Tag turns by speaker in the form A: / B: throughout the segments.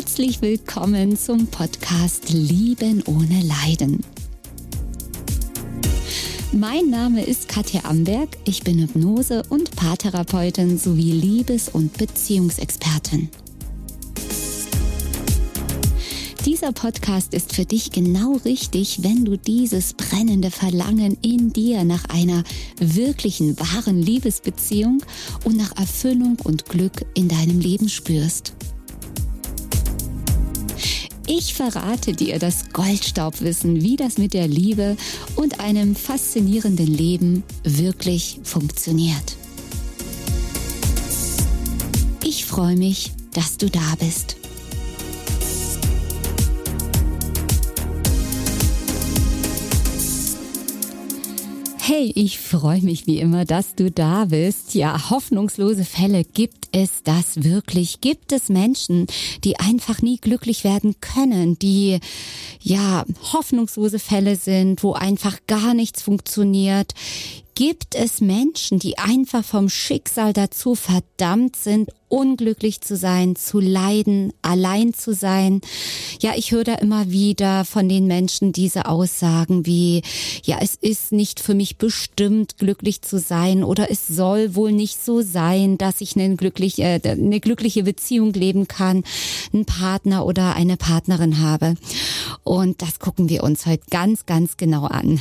A: Herzlich willkommen zum Podcast Lieben ohne Leiden. Mein Name ist Katja Amberg. Ich bin Hypnose- und Paartherapeutin sowie Liebes- und Beziehungsexpertin. Dieser Podcast ist für dich genau richtig, wenn du dieses brennende Verlangen in dir nach einer wirklichen, wahren Liebesbeziehung und nach Erfüllung und Glück in deinem Leben spürst. Ich verrate dir das Goldstaubwissen, wie das mit der Liebe und einem faszinierenden Leben wirklich funktioniert. Ich freue mich, dass du da bist. Hey, ich freue mich wie immer, dass du da bist. Ja, hoffnungslose Fälle gibt es das wirklich? Gibt es Menschen, die einfach nie glücklich werden können, die ja hoffnungslose Fälle sind, wo einfach gar nichts funktioniert? Gibt es Menschen, die einfach vom Schicksal dazu verdammt sind, unglücklich zu sein, zu leiden, allein zu sein. Ja, ich höre da immer wieder von den Menschen diese Aussagen wie, ja, es ist nicht für mich bestimmt, glücklich zu sein oder es soll wohl nicht so sein, dass ich eine glückliche, äh, eine glückliche Beziehung leben kann, einen Partner oder eine Partnerin habe. Und das gucken wir uns heute ganz, ganz genau an.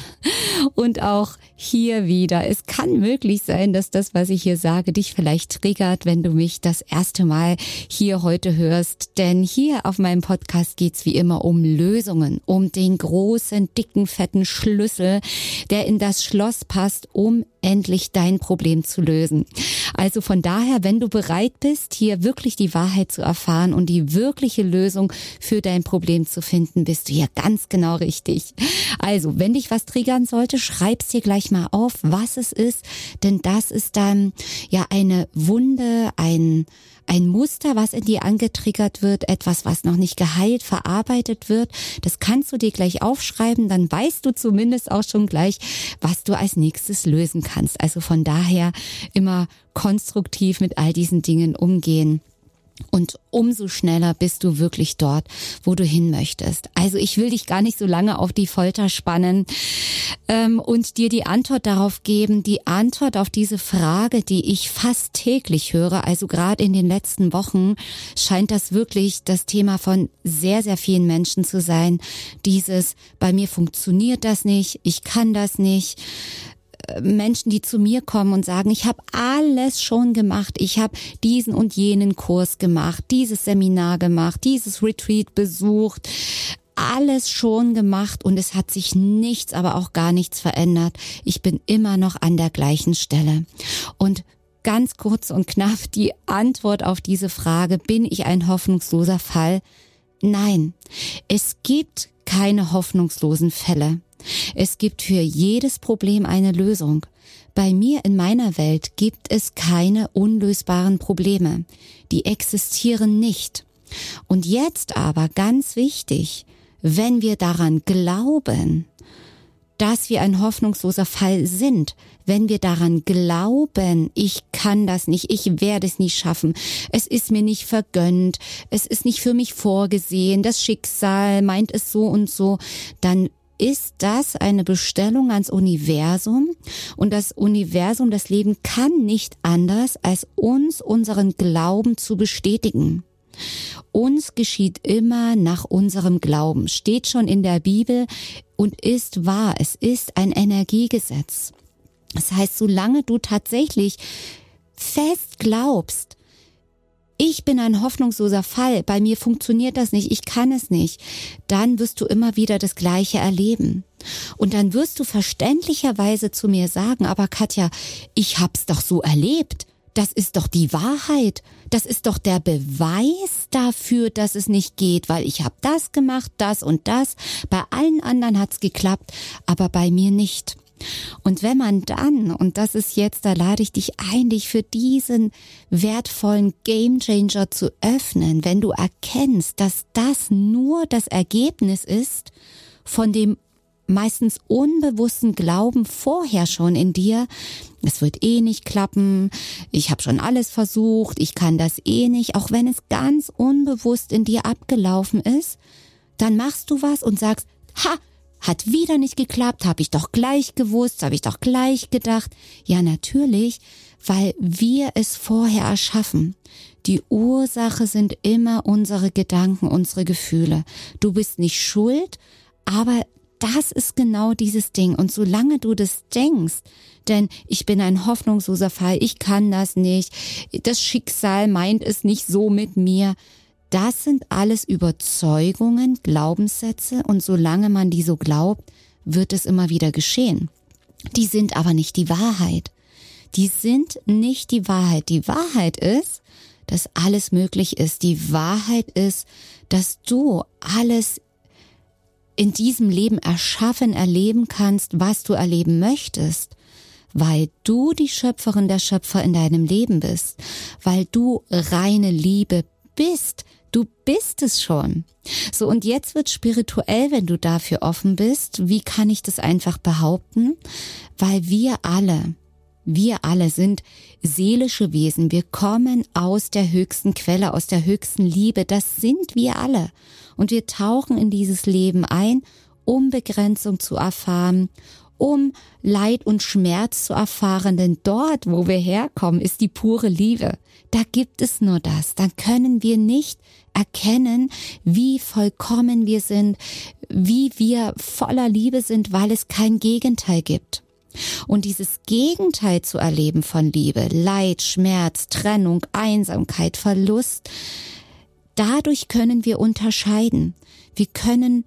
A: Und auch hier wieder, es kann möglich sein, dass das, was ich hier sage, dich vielleicht triggert, wenn du mich das das erste Mal hier heute hörst. Denn hier auf meinem Podcast geht's wie immer um Lösungen, um den großen, dicken, fetten Schlüssel, der in das Schloss passt, um endlich dein Problem zu lösen. Also von daher, wenn du bereit bist, hier wirklich die Wahrheit zu erfahren und die wirkliche Lösung für dein Problem zu finden, bist du hier ganz genau richtig. Also, wenn dich was triggern sollte, schreib's dir gleich mal auf, was es ist, denn das ist dann ja eine Wunde, ein ein Muster, was in dir angetriggert wird, etwas, was noch nicht geheilt, verarbeitet wird. Das kannst du dir gleich aufschreiben, dann weißt du zumindest auch schon gleich, was du als nächstes lösen kannst. Also von daher immer konstruktiv mit all diesen Dingen umgehen. Und umso schneller bist du wirklich dort, wo du hin möchtest. Also ich will dich gar nicht so lange auf die Folter spannen ähm, und dir die Antwort darauf geben. Die Antwort auf diese Frage, die ich fast täglich höre, also gerade in den letzten Wochen, scheint das wirklich das Thema von sehr, sehr vielen Menschen zu sein. Dieses, bei mir funktioniert das nicht, ich kann das nicht. Menschen, die zu mir kommen und sagen, ich habe alles schon gemacht, ich habe diesen und jenen Kurs gemacht, dieses Seminar gemacht, dieses Retreat besucht, alles schon gemacht und es hat sich nichts, aber auch gar nichts verändert. Ich bin immer noch an der gleichen Stelle. Und ganz kurz und knapp die Antwort auf diese Frage, bin ich ein hoffnungsloser Fall? Nein, es gibt keine hoffnungslosen Fälle. Es gibt für jedes Problem eine Lösung. Bei mir in meiner Welt gibt es keine unlösbaren Probleme. Die existieren nicht. Und jetzt aber ganz wichtig, wenn wir daran glauben, dass wir ein hoffnungsloser Fall sind, wenn wir daran glauben, ich kann das nicht, ich werde es nicht schaffen, es ist mir nicht vergönnt, es ist nicht für mich vorgesehen, das Schicksal meint es so und so, dann ist das eine Bestellung ans Universum und das Universum, das Leben kann nicht anders, als uns unseren Glauben zu bestätigen. Uns geschieht immer nach unserem Glauben, steht schon in der Bibel und ist wahr. Es ist ein Energiegesetz. Das heißt, solange du tatsächlich fest glaubst, ich bin ein hoffnungsloser Fall, bei mir funktioniert das nicht, ich kann es nicht, dann wirst du immer wieder das Gleiche erleben. Und dann wirst du verständlicherweise zu mir sagen, aber Katja, ich hab's doch so erlebt. Das ist doch die Wahrheit. Das ist doch der Beweis dafür, dass es nicht geht, weil ich habe das gemacht, das und das. Bei allen anderen hat's geklappt, aber bei mir nicht. Und wenn man dann, und das ist jetzt, da lade ich dich ein, dich für diesen wertvollen Gamechanger zu öffnen, wenn du erkennst, dass das nur das Ergebnis ist von dem meistens unbewussten Glauben vorher schon in dir, es wird eh nicht klappen, ich habe schon alles versucht, ich kann das eh nicht, auch wenn es ganz unbewusst in dir abgelaufen ist, dann machst du was und sagst, ha, hat wieder nicht geklappt, habe ich doch gleich gewusst, habe ich doch gleich gedacht. Ja, natürlich, weil wir es vorher erschaffen. Die Ursache sind immer unsere Gedanken, unsere Gefühle. Du bist nicht schuld, aber das ist genau dieses Ding. Und solange du das denkst, denn ich bin ein hoffnungsloser Fall, ich kann das nicht, das Schicksal meint es nicht so mit mir, das sind alles Überzeugungen, Glaubenssätze und solange man die so glaubt, wird es immer wieder geschehen. Die sind aber nicht die Wahrheit. Die sind nicht die Wahrheit. Die Wahrheit ist, dass alles möglich ist. Die Wahrheit ist, dass du alles in diesem Leben erschaffen, erleben kannst, was du erleben möchtest, weil du die Schöpferin der Schöpfer in deinem Leben bist, weil du reine Liebe bist, Du bist es schon. So, und jetzt wird spirituell, wenn du dafür offen bist. Wie kann ich das einfach behaupten? Weil wir alle, wir alle sind seelische Wesen. Wir kommen aus der höchsten Quelle, aus der höchsten Liebe. Das sind wir alle. Und wir tauchen in dieses Leben ein, um Begrenzung zu erfahren, um Leid und Schmerz zu erfahren, denn dort, wo wir herkommen, ist die pure Liebe. Da gibt es nur das. Dann können wir nicht erkennen, wie vollkommen wir sind, wie wir voller Liebe sind, weil es kein Gegenteil gibt. Und dieses Gegenteil zu erleben von Liebe, Leid, Schmerz, Trennung, Einsamkeit, Verlust, dadurch können wir unterscheiden. Wir können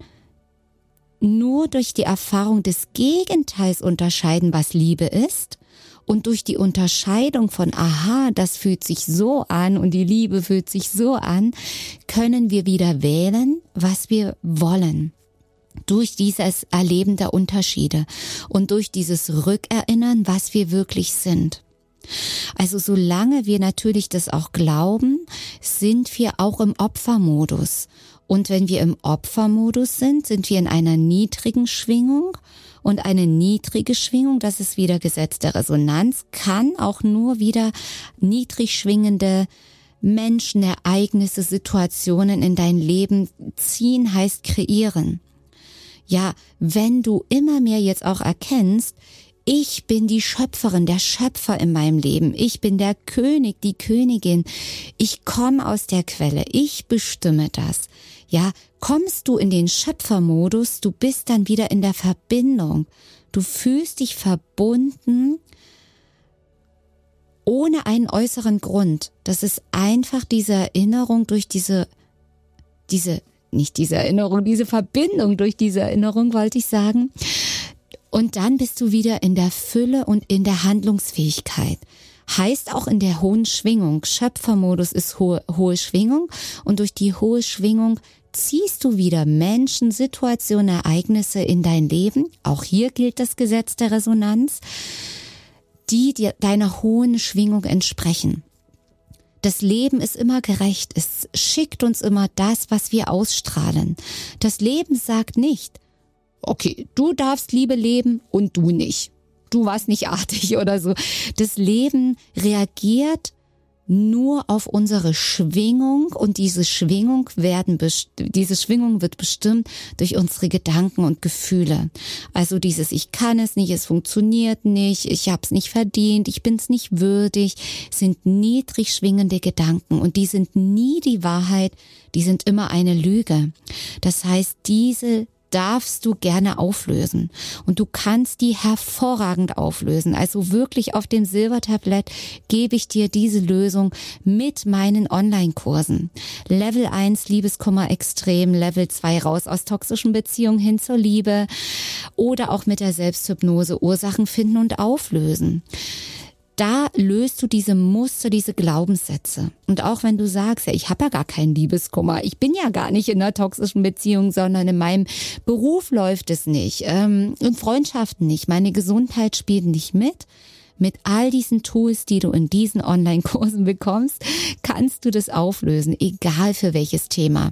A: nur durch die Erfahrung des Gegenteils unterscheiden, was Liebe ist. Und durch die Unterscheidung von, aha, das fühlt sich so an und die Liebe fühlt sich so an, können wir wieder wählen, was wir wollen durch dieses Erleben der Unterschiede und durch dieses Rückerinnern, was wir wirklich sind. Also solange wir natürlich das auch glauben, sind wir auch im Opfermodus. Und wenn wir im Opfermodus sind, sind wir in einer niedrigen Schwingung. Und eine niedrige Schwingung, das ist wieder Gesetz der Resonanz, kann auch nur wieder niedrig schwingende Menschen, Ereignisse, Situationen in dein Leben ziehen, heißt kreieren. Ja, wenn du immer mehr jetzt auch erkennst, ich bin die Schöpferin, der Schöpfer in meinem Leben. Ich bin der König, die Königin. Ich komme aus der Quelle. Ich bestimme das. Ja, kommst du in den Schöpfermodus, du bist dann wieder in der Verbindung. Du fühlst dich verbunden ohne einen äußeren Grund. Das ist einfach diese Erinnerung durch diese, diese, nicht diese Erinnerung, diese Verbindung durch diese Erinnerung, wollte ich sagen. Und dann bist du wieder in der Fülle und in der Handlungsfähigkeit heißt auch in der hohen Schwingung. Schöpfermodus ist hohe, hohe Schwingung und durch die hohe Schwingung ziehst du wieder Menschen, Situationen, Ereignisse in dein Leben. Auch hier gilt das Gesetz der Resonanz, die dir deiner hohen Schwingung entsprechen. Das Leben ist immer gerecht. Es schickt uns immer das, was wir ausstrahlen. Das Leben sagt nicht, okay, du darfst Liebe leben und du nicht. Du warst nicht artig oder so. Das Leben reagiert nur auf unsere Schwingung und diese Schwingung werden diese Schwingung wird bestimmt durch unsere Gedanken und Gefühle. Also dieses ich kann es nicht, es funktioniert nicht, ich habe es nicht verdient, ich bin es nicht würdig, sind niedrig schwingende Gedanken und die sind nie die Wahrheit, die sind immer eine Lüge. Das heißt, diese darfst du gerne auflösen. Und du kannst die hervorragend auflösen. Also wirklich auf dem Silbertablett gebe ich dir diese Lösung mit meinen Online-Kursen. Level 1 Liebeskummer extrem, Level 2 raus aus toxischen Beziehungen hin zur Liebe oder auch mit der Selbsthypnose Ursachen finden und auflösen da löst du diese Muster, diese Glaubenssätze. Und auch wenn du sagst, ja, ich habe ja gar keinen Liebeskummer, ich bin ja gar nicht in einer toxischen Beziehung, sondern in meinem Beruf läuft es nicht, ähm, in Freundschaften nicht, meine Gesundheit spielt nicht mit. Mit all diesen Tools, die du in diesen Online-Kursen bekommst, kannst du das auflösen, egal für welches Thema.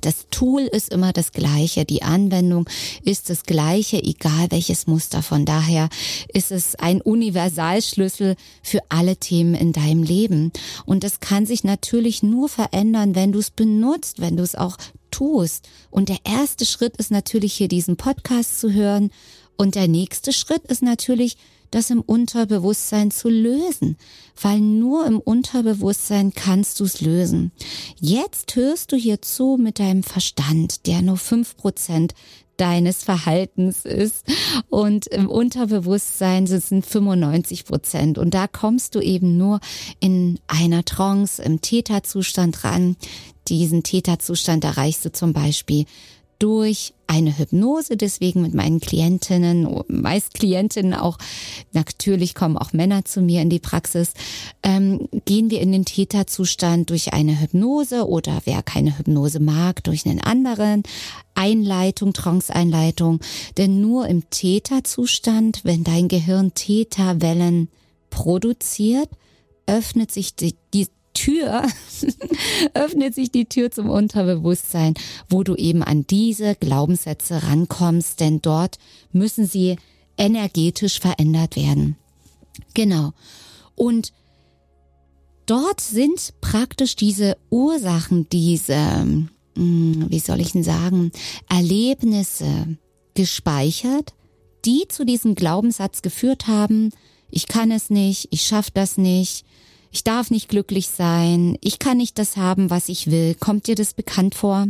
A: Das Tool ist immer das gleiche, die Anwendung ist das gleiche, egal welches Muster. Von daher ist es ein Universalschlüssel für alle Themen in deinem Leben. Und das kann sich natürlich nur verändern, wenn du es benutzt, wenn du es auch tust. Und der erste Schritt ist natürlich hier diesen Podcast zu hören. Und der nächste Schritt ist natürlich, das im Unterbewusstsein zu lösen, weil nur im Unterbewusstsein kannst du es lösen. Jetzt hörst du hier zu mit deinem Verstand, der nur fünf Prozent deines Verhaltens ist. Und im Unterbewusstsein sitzen 95 Prozent. Und da kommst du eben nur in einer Trance, im Täterzustand ran. Diesen Täterzustand erreichst du zum Beispiel durch eine Hypnose. Deswegen mit meinen Klientinnen, meist Klientinnen auch, natürlich kommen auch Männer zu mir in die Praxis, ähm, gehen wir in den Täterzustand durch eine Hypnose oder wer keine Hypnose mag, durch einen anderen Einleitung, Trance-Einleitung. Denn nur im Täterzustand, wenn dein Gehirn Täterwellen produziert, öffnet sich die, die, Tür, öffnet sich die Tür zum Unterbewusstsein, wo du eben an diese Glaubenssätze rankommst, denn dort müssen sie energetisch verändert werden. Genau. Und dort sind praktisch diese Ursachen, diese, hm, wie soll ich denn sagen, Erlebnisse gespeichert, die zu diesem Glaubenssatz geführt haben, ich kann es nicht, ich schaffe das nicht, ich darf nicht glücklich sein, ich kann nicht das haben, was ich will. Kommt dir das bekannt vor?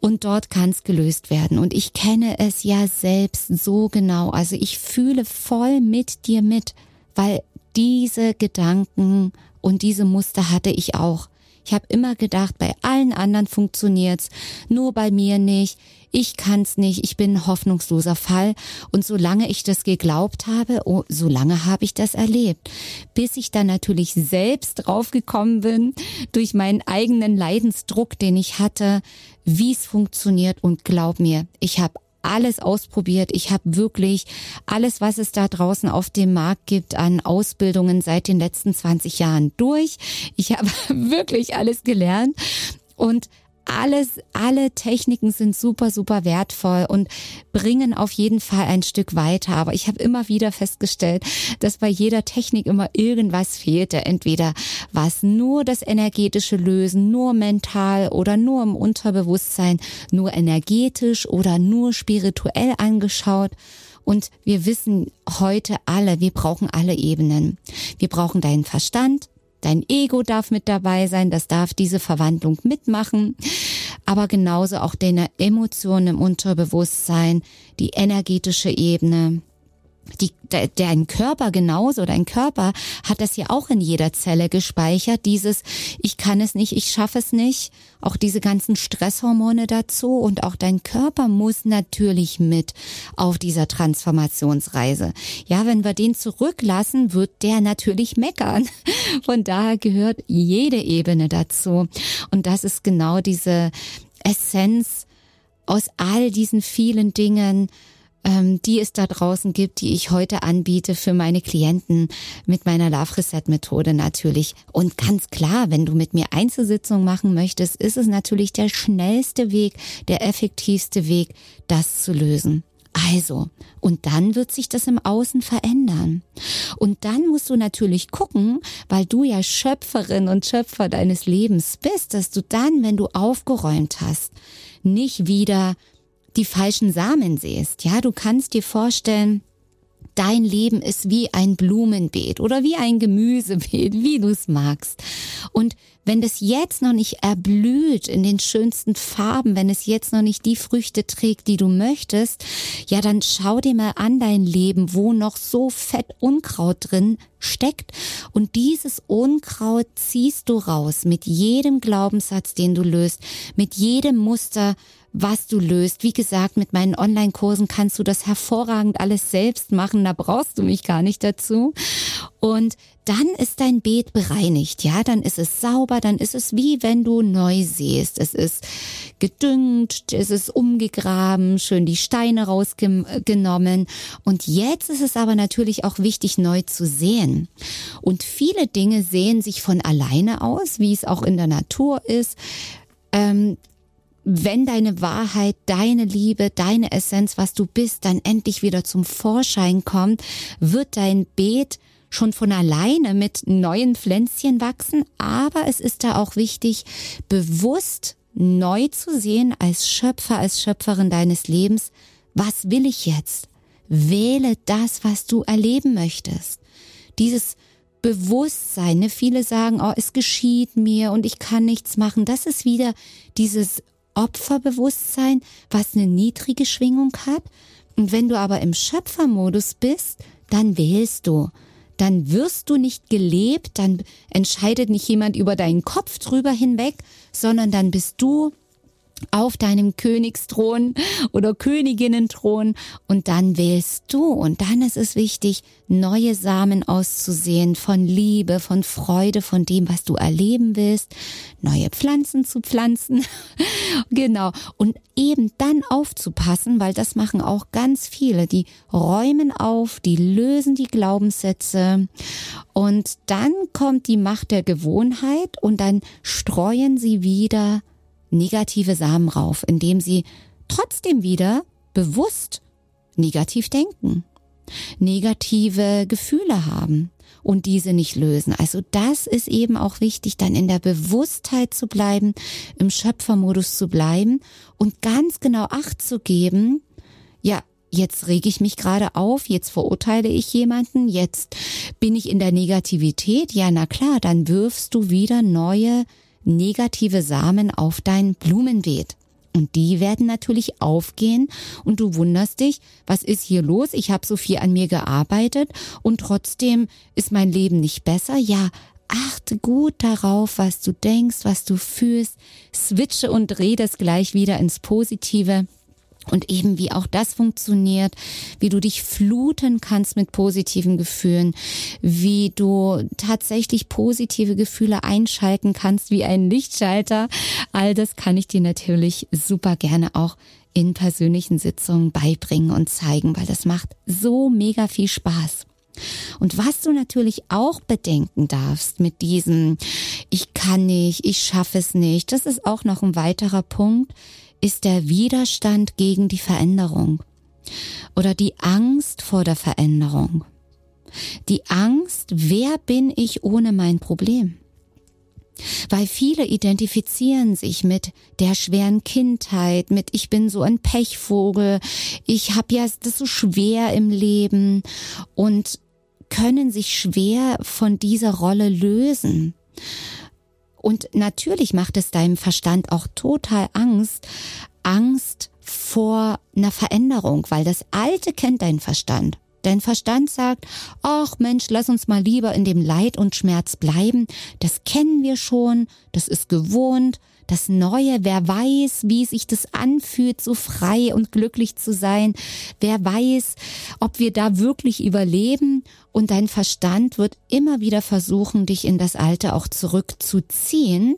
A: Und dort kann es gelöst werden. Und ich kenne es ja selbst so genau. Also ich fühle voll mit dir mit, weil diese Gedanken und diese Muster hatte ich auch. Ich habe immer gedacht, bei allen anderen funktioniert's, nur bei mir nicht. Ich kann's nicht, ich bin ein hoffnungsloser Fall. Und solange ich das geglaubt habe, oh, solange habe ich das erlebt. Bis ich dann natürlich selbst draufgekommen bin, durch meinen eigenen Leidensdruck, den ich hatte, wie es funktioniert. Und glaub mir, ich habe alles ausprobiert. Ich habe wirklich alles, was es da draußen auf dem Markt gibt an Ausbildungen seit den letzten 20 Jahren durch. Ich habe wirklich alles gelernt und alles, alle Techniken sind super, super wertvoll und bringen auf jeden Fall ein Stück weiter. Aber ich habe immer wieder festgestellt, dass bei jeder Technik immer irgendwas fehlte. Entweder was nur das energetische Lösen, nur mental oder nur im Unterbewusstsein, nur energetisch oder nur spirituell angeschaut. Und wir wissen heute alle, wir brauchen alle Ebenen. Wir brauchen deinen Verstand, Dein Ego darf mit dabei sein, das darf diese Verwandlung mitmachen, aber genauso auch deine Emotionen im Unterbewusstsein, die energetische Ebene, die, dein Körper genauso, dein Körper hat das ja auch in jeder Zelle gespeichert, dieses ich kann es nicht, ich schaffe es nicht, auch diese ganzen Stresshormone dazu und auch dein Körper muss natürlich mit auf dieser Transformationsreise. Ja, wenn wir den zurücklassen, wird der natürlich meckern. Von daher gehört jede Ebene dazu und das ist genau diese Essenz aus all diesen vielen Dingen, ähm, die es da draußen gibt, die ich heute anbiete für meine Klienten mit meiner Love Reset Methode natürlich. Und ganz klar, wenn du mit mir Einzelsitzungen machen möchtest, ist es natürlich der schnellste Weg, der effektivste Weg, das zu lösen. Also, und dann wird sich das im Außen verändern. Und dann musst du natürlich gucken, weil du ja Schöpferin und Schöpfer deines Lebens bist, dass du dann, wenn du aufgeräumt hast, nicht wieder die falschen Samen säst. Ja, du kannst dir vorstellen, dein Leben ist wie ein Blumenbeet oder wie ein Gemüsebeet, wie du es magst. Und wenn das jetzt noch nicht erblüht in den schönsten Farben, wenn es jetzt noch nicht die Früchte trägt, die du möchtest, ja, dann schau dir mal an dein Leben, wo noch so fett Unkraut drin steckt. Und dieses Unkraut ziehst du raus mit jedem Glaubenssatz, den du löst, mit jedem Muster, was du löst. Wie gesagt, mit meinen Online-Kursen kannst du das hervorragend alles selbst machen. Da brauchst du mich gar nicht dazu. Und dann ist dein Beet bereinigt, ja, dann ist es sauber, dann ist es wie wenn du neu siehst. Es ist gedüngt, es ist umgegraben, schön die Steine rausgenommen. Und jetzt ist es aber natürlich auch wichtig, neu zu sehen. Und viele Dinge sehen sich von alleine aus, wie es auch in der Natur ist. Wenn deine Wahrheit, deine Liebe, deine Essenz, was du bist, dann endlich wieder zum Vorschein kommt, wird dein Beet schon von alleine mit neuen Pflänzchen wachsen. Aber es ist da auch wichtig, bewusst neu zu sehen als Schöpfer, als Schöpferin deines Lebens. Was will ich jetzt? Wähle das, was du erleben möchtest. Dieses Bewusstsein. Ne? Viele sagen, oh, es geschieht mir und ich kann nichts machen. Das ist wieder dieses Opferbewusstsein, was eine niedrige Schwingung hat. Und wenn du aber im Schöpfermodus bist, dann wählst du. Dann wirst du nicht gelebt, dann entscheidet nicht jemand über deinen Kopf drüber hinweg, sondern dann bist du auf deinem Königsthron oder Königinnenthron und dann wählst du und dann ist es wichtig, neue Samen auszusehen von Liebe, von Freude, von dem, was du erleben willst, neue Pflanzen zu pflanzen. genau. Und eben dann aufzupassen, weil das machen auch ganz viele, die räumen auf, die lösen die Glaubenssätze und dann kommt die Macht der Gewohnheit und dann streuen sie wieder negative Samen rauf, indem sie trotzdem wieder bewusst negativ denken, negative Gefühle haben und diese nicht lösen. Also das ist eben auch wichtig, dann in der Bewusstheit zu bleiben, im Schöpfermodus zu bleiben und ganz genau Acht zu geben, ja, jetzt rege ich mich gerade auf, jetzt verurteile ich jemanden, jetzt bin ich in der Negativität. Ja, na klar, dann wirfst du wieder neue negative Samen auf dein Blumenbeet. Und die werden natürlich aufgehen und du wunderst dich, was ist hier los? Ich habe so viel an mir gearbeitet und trotzdem ist mein Leben nicht besser. Ja, achte gut darauf, was du denkst, was du fühlst, switche und dreh das gleich wieder ins Positive und eben wie auch das funktioniert, wie du dich fluten kannst mit positiven Gefühlen, wie du tatsächlich positive Gefühle einschalten kannst wie ein Lichtschalter. All das kann ich dir natürlich super gerne auch in persönlichen Sitzungen beibringen und zeigen, weil das macht so mega viel Spaß. Und was du natürlich auch bedenken darfst mit diesem, ich kann nicht, ich schaffe es nicht, das ist auch noch ein weiterer Punkt, ist der Widerstand gegen die Veränderung oder die Angst vor der Veränderung. Die Angst, wer bin ich ohne mein Problem? Weil viele identifizieren sich mit der schweren Kindheit, mit ich bin so ein Pechvogel, ich habe ja das so schwer im Leben und können sich schwer von dieser Rolle lösen. Und natürlich macht es deinem Verstand auch total Angst, Angst vor einer Veränderung, weil das Alte kennt dein Verstand. Dein Verstand sagt, ach Mensch, lass uns mal lieber in dem Leid und Schmerz bleiben. Das kennen wir schon, das ist gewohnt, das Neue, wer weiß, wie sich das anfühlt, so frei und glücklich zu sein, wer weiß, ob wir da wirklich überleben und dein Verstand wird immer wieder versuchen, dich in das Alte auch zurückzuziehen,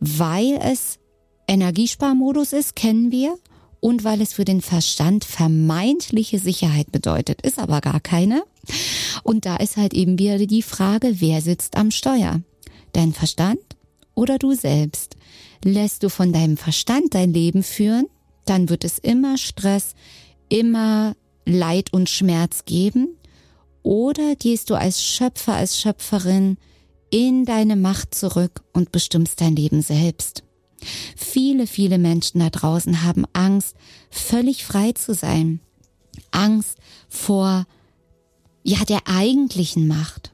A: weil es Energiesparmodus ist, kennen wir, und weil es für den Verstand vermeintliche Sicherheit bedeutet, ist aber gar keine. Und da ist halt eben wieder die Frage, wer sitzt am Steuer? Dein Verstand oder du selbst? Lässt du von deinem Verstand dein Leben führen, dann wird es immer Stress, immer Leid und Schmerz geben. Oder gehst du als Schöpfer, als Schöpferin in deine Macht zurück und bestimmst dein Leben selbst? Viele, viele Menschen da draußen haben Angst, völlig frei zu sein. Angst vor, ja, der eigentlichen Macht.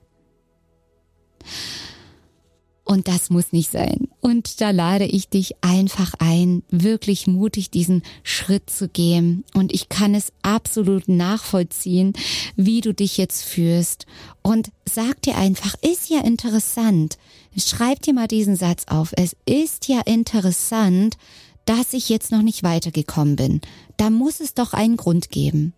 A: Und das muss nicht sein. Und da lade ich dich einfach ein, wirklich mutig diesen Schritt zu gehen. Und ich kann es absolut nachvollziehen, wie du dich jetzt fühlst. Und sag dir einfach, ist ja interessant. Schreib dir mal diesen Satz auf. Es ist ja interessant, dass ich jetzt noch nicht weitergekommen bin. Da muss es doch einen Grund geben.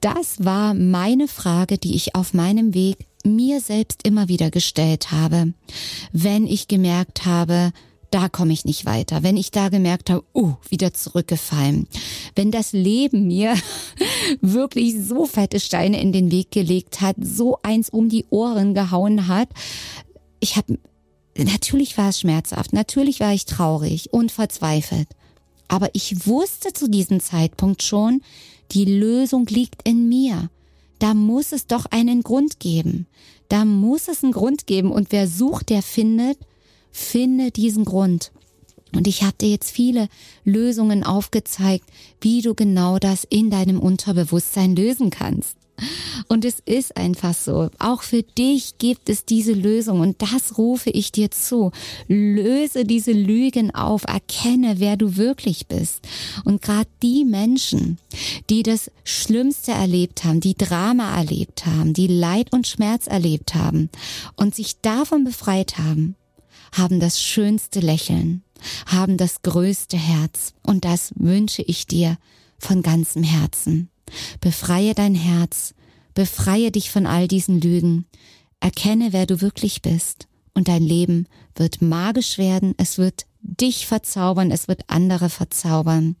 A: Das war meine Frage, die ich auf meinem Weg mir selbst immer wieder gestellt habe, wenn ich gemerkt habe, da komme ich nicht weiter. Wenn ich da gemerkt habe, oh, wieder zurückgefallen. Wenn das Leben mir wirklich so fette Steine in den Weg gelegt hat, so eins um die Ohren gehauen hat. Ich habe, natürlich war es schmerzhaft, natürlich war ich traurig und verzweifelt. Aber ich wusste zu diesem Zeitpunkt schon, die Lösung liegt in mir. Da muss es doch einen Grund geben. Da muss es einen Grund geben. Und wer sucht, der findet. Finde diesen Grund. Und ich habe dir jetzt viele Lösungen aufgezeigt, wie du genau das in deinem Unterbewusstsein lösen kannst. Und es ist einfach so. Auch für dich gibt es diese Lösung und das rufe ich dir zu. Löse diese Lügen auf, erkenne, wer du wirklich bist. Und gerade die Menschen, die das Schlimmste erlebt haben, die Drama erlebt haben, die Leid und Schmerz erlebt haben und sich davon befreit haben, haben das schönste Lächeln, haben das größte Herz. Und das wünsche ich dir von ganzem Herzen. Befreie dein Herz, befreie dich von all diesen Lügen, erkenne, wer du wirklich bist und dein Leben wird magisch werden, es wird dich verzaubern, es wird andere verzaubern,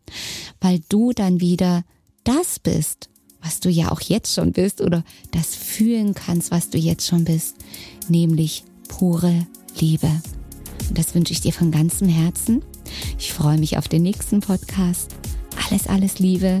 A: weil du dann wieder das bist, was du ja auch jetzt schon bist oder das fühlen kannst, was du jetzt schon bist, nämlich pure Liebe. Und das wünsche ich dir von ganzem Herzen. Ich freue mich auf den nächsten Podcast. Alles, alles Liebe,